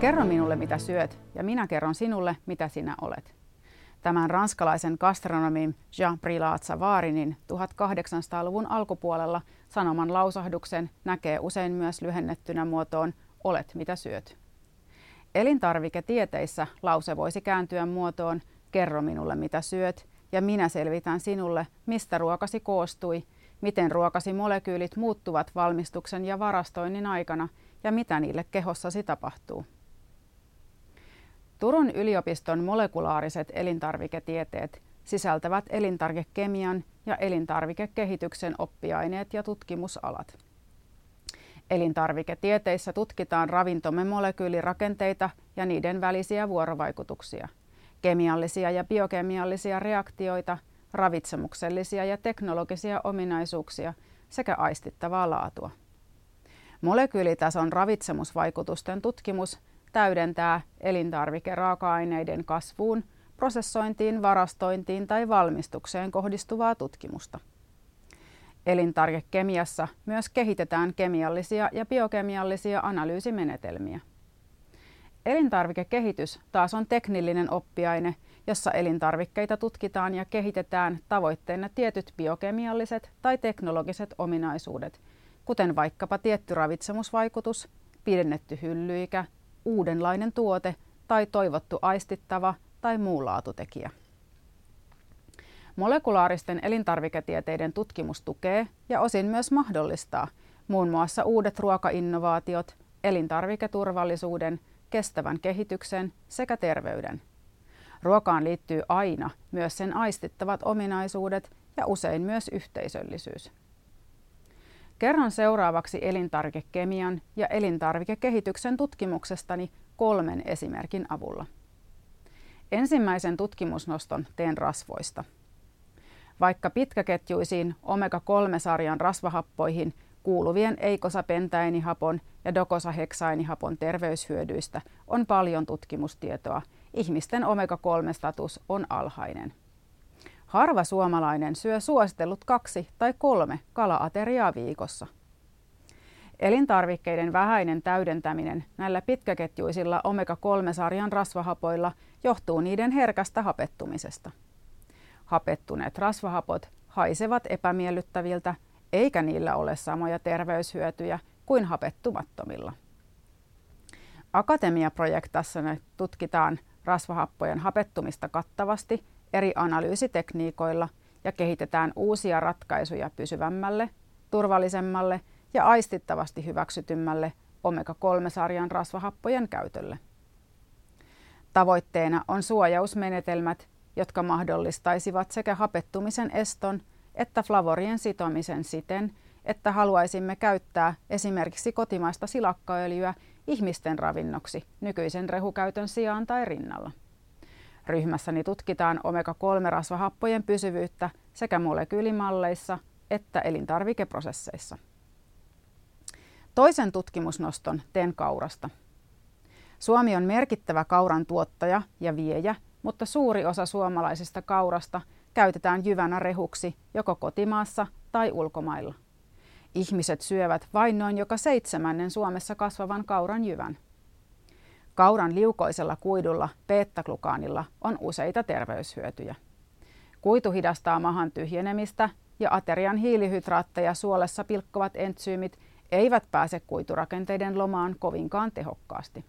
Kerro minulle, mitä syöt, ja minä kerron sinulle, mitä sinä olet. Tämän ranskalaisen gastronomin Jean-Brilaat Savarinin 1800-luvun alkupuolella sanoman lausahduksen näkee usein myös lyhennettynä muotoon olet mitä syöt. Elintarviketieteissä lause voisi kääntyä muotoon kerro minulle mitä syöt ja minä selvitän sinulle, mistä ruokasi koostui, miten ruokasi molekyylit muuttuvat valmistuksen ja varastoinnin aikana ja mitä niille kehossasi tapahtuu. Turun yliopiston molekulaariset elintarviketieteet sisältävät elintarvikekemian ja elintarvikekehityksen oppiaineet ja tutkimusalat. Elintarviketieteissä tutkitaan ravintomme molekyylirakenteita ja niiden välisiä vuorovaikutuksia, kemiallisia ja biokemiallisia reaktioita, ravitsemuksellisia ja teknologisia ominaisuuksia sekä aistittavaa laatua. Molekyylitason ravitsemusvaikutusten tutkimus täydentää elintarvikeraaka-aineiden kasvuun, prosessointiin, varastointiin tai valmistukseen kohdistuvaa tutkimusta. Elintarvikekemiassa myös kehitetään kemiallisia ja biokemiallisia analyysimenetelmiä. Elintarvikekehitys taas on teknillinen oppiaine, jossa elintarvikkeita tutkitaan ja kehitetään tavoitteena tietyt biokemialliset tai teknologiset ominaisuudet, kuten vaikkapa tietty ravitsemusvaikutus, pidennetty hyllyikä, uudenlainen tuote tai toivottu aistittava tai muu laatutekijä. Molekulaaristen elintarviketieteiden tutkimus tukee ja osin myös mahdollistaa muun muassa uudet ruokainnovaatiot, elintarviketurvallisuuden, kestävän kehityksen sekä terveyden. Ruokaan liittyy aina myös sen aistittavat ominaisuudet ja usein myös yhteisöllisyys. Kerron seuraavaksi elintarvikekemian ja elintarvikekehityksen tutkimuksestani kolmen esimerkin avulla. Ensimmäisen tutkimusnoston teen rasvoista. Vaikka pitkäketjuisiin omega-3-sarjan rasvahappoihin kuuluvien eikosapentainihapon ja dokosaheksainihapon terveyshyödyistä on paljon tutkimustietoa, ihmisten omega-3-status on alhainen. Harva suomalainen syö suositellut kaksi tai kolme kalaateriaa viikossa. Elintarvikkeiden vähäinen täydentäminen näillä pitkäketjuisilla omega-3-sarjan rasvahapoilla johtuu niiden herkästä hapettumisesta. Hapettuneet rasvahapot haisevat epämiellyttäviltä, eikä niillä ole samoja terveyshyötyjä kuin hapettumattomilla. Akatemiaprojektassa tutkitaan rasvahappojen hapettumista kattavasti eri analyysitekniikoilla ja kehitetään uusia ratkaisuja pysyvämmälle, turvallisemmalle ja aistittavasti hyväksytymmälle omega-3-sarjan rasvahappojen käytölle. Tavoitteena on suojausmenetelmät, jotka mahdollistaisivat sekä hapettumisen eston että flavorien sitomisen siten, että haluaisimme käyttää esimerkiksi kotimaista silakkaöljyä ihmisten ravinnoksi nykyisen rehukäytön sijaan tai rinnalla. Ryhmässäni tutkitaan omega-3-rasvahappojen pysyvyyttä sekä molekyylimalleissa että elintarvikeprosesseissa. Toisen tutkimusnoston teen kaurasta. Suomi on merkittävä kauran tuottaja ja viejä, mutta suuri osa suomalaisesta kaurasta käytetään jyvänä rehuksi joko kotimaassa tai ulkomailla. Ihmiset syövät vain noin joka seitsemännen Suomessa kasvavan kauran jyvän. Kauran liukoisella kuidulla, beta-glukaanilla, on useita terveyshyötyjä. Kuitu hidastaa mahan tyhjenemistä ja aterian hiilihydraatteja suolessa pilkkovat entsyymit eivät pääse kuiturakenteiden lomaan kovinkaan tehokkaasti.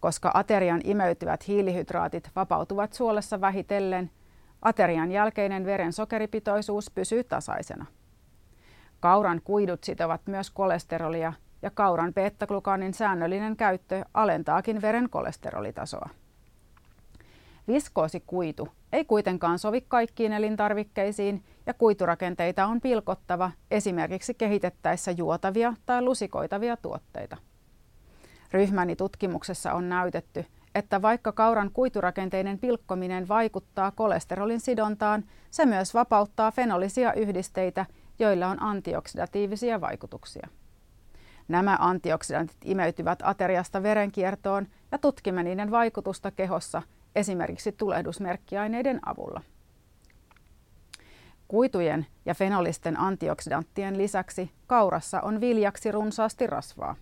Koska aterian imeytyvät hiilihydraatit vapautuvat suolessa vähitellen, aterian jälkeinen veren sokeripitoisuus pysyy tasaisena. Kauran kuidut sitovat myös kolesterolia ja kauran beta-glukaanin säännöllinen käyttö alentaakin veren kolesterolitasoa. Viskoosikuitu ei kuitenkaan sovi kaikkiin elintarvikkeisiin ja kuiturakenteita on pilkottava esimerkiksi kehitettäessä juotavia tai lusikoitavia tuotteita. Ryhmäni tutkimuksessa on näytetty, että vaikka kauran kuiturakenteiden pilkkominen vaikuttaa kolesterolin sidontaan, se myös vapauttaa fenolisia yhdisteitä, joilla on antioksidatiivisia vaikutuksia. Nämä antioksidantit imeytyvät ateriasta verenkiertoon ja tutkimme niiden vaikutusta kehossa esimerkiksi tulehdusmerkkiaineiden avulla. Kuitujen ja fenolisten antioksidanttien lisäksi kaurassa on viljaksi runsaasti rasvaa.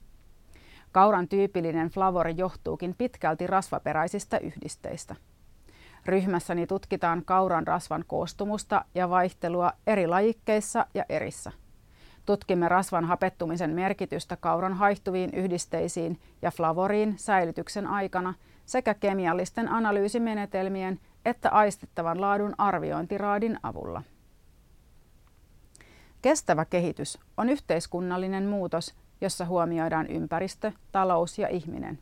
Kauran tyypillinen flavori johtuukin pitkälti rasvaperäisistä yhdisteistä. Ryhmässäni tutkitaan kauran rasvan koostumusta ja vaihtelua eri lajikkeissa ja erissä. Tutkimme rasvan hapettumisen merkitystä kauran haihtuviin yhdisteisiin ja flavoriin säilytyksen aikana sekä kemiallisten analyysimenetelmien että aistittavan laadun arviointiraadin avulla. Kestävä kehitys on yhteiskunnallinen muutos, jossa huomioidaan ympäristö, talous ja ihminen.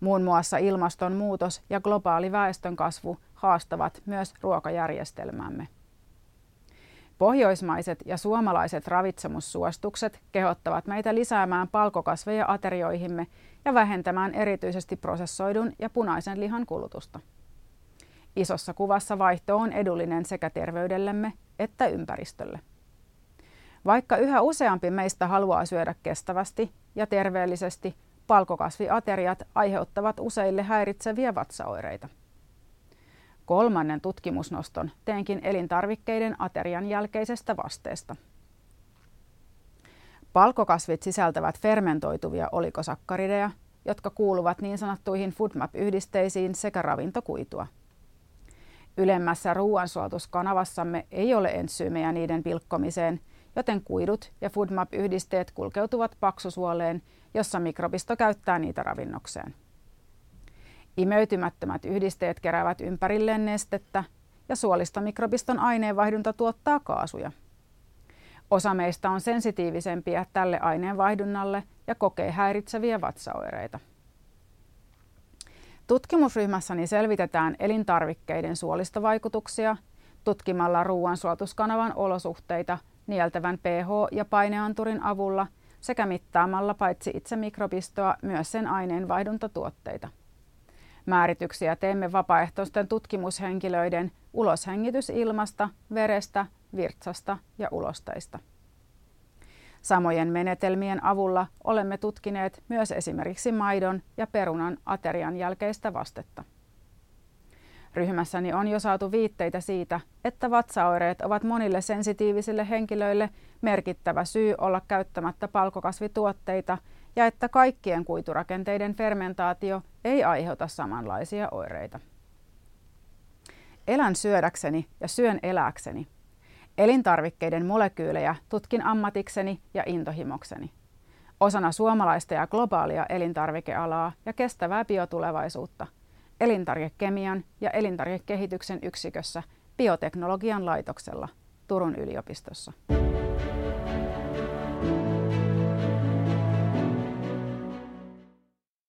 Muun muassa ilmastonmuutos ja globaali väestönkasvu haastavat myös ruokajärjestelmäämme. Pohjoismaiset ja suomalaiset ravitsemussuostukset kehottavat meitä lisäämään palkokasveja aterioihimme ja vähentämään erityisesti prosessoidun ja punaisen lihan kulutusta. Isossa kuvassa vaihto on edullinen sekä terveydellemme että ympäristölle. Vaikka yhä useampi meistä haluaa syödä kestävästi ja terveellisesti, palkokasviateriat aiheuttavat useille häiritseviä vatsaoireita. Kolmannen tutkimusnoston teenkin elintarvikkeiden aterian jälkeisestä vasteesta. Palkokasvit sisältävät fermentoituvia olikosakkarideja, jotka kuuluvat niin sanottuihin FoodMap-yhdisteisiin sekä ravintokuitua. Ylemmässä ruoansuotuskanavassamme ei ole entsyymejä niiden pilkkomiseen, joten kuidut ja FoodMap-yhdisteet kulkeutuvat paksusuoleen, jossa mikrobisto käyttää niitä ravinnokseen. Imeytymättömät yhdisteet keräävät ympärilleen nestettä ja suolistomikrobiston aineenvaihdunta tuottaa kaasuja. Osa meistä on sensitiivisempiä tälle aineenvaihdunnalle ja kokee häiritseviä vatsaoireita. Tutkimusryhmässäni selvitetään elintarvikkeiden suolistovaikutuksia tutkimalla ruoansuotuskanavan olosuhteita nieltävän pH- ja paineanturin avulla sekä mittaamalla paitsi itse mikrobistoa myös sen aineenvaihduntatuotteita. Määrityksiä teemme vapaaehtoisten tutkimushenkilöiden uloshengitysilmasta, verestä, virtsasta ja ulosteista. Samojen menetelmien avulla olemme tutkineet myös esimerkiksi maidon ja perunan aterian jälkeistä vastetta. Ryhmässäni on jo saatu viitteitä siitä, että vatsaoireet ovat monille sensitiivisille henkilöille merkittävä syy olla käyttämättä palkokasvituotteita ja että kaikkien kuiturakenteiden fermentaatio ei aiheuta samanlaisia oireita. Elän syödäkseni ja syön eläkseni. Elintarvikkeiden molekyylejä tutkin ammatikseni ja intohimokseni. Osana suomalaista ja globaalia elintarvikealaa ja kestävää biotulevaisuutta – elintarvikekemian ja elintarvikekehityksen yksikössä bioteknologian laitoksella Turun yliopistossa.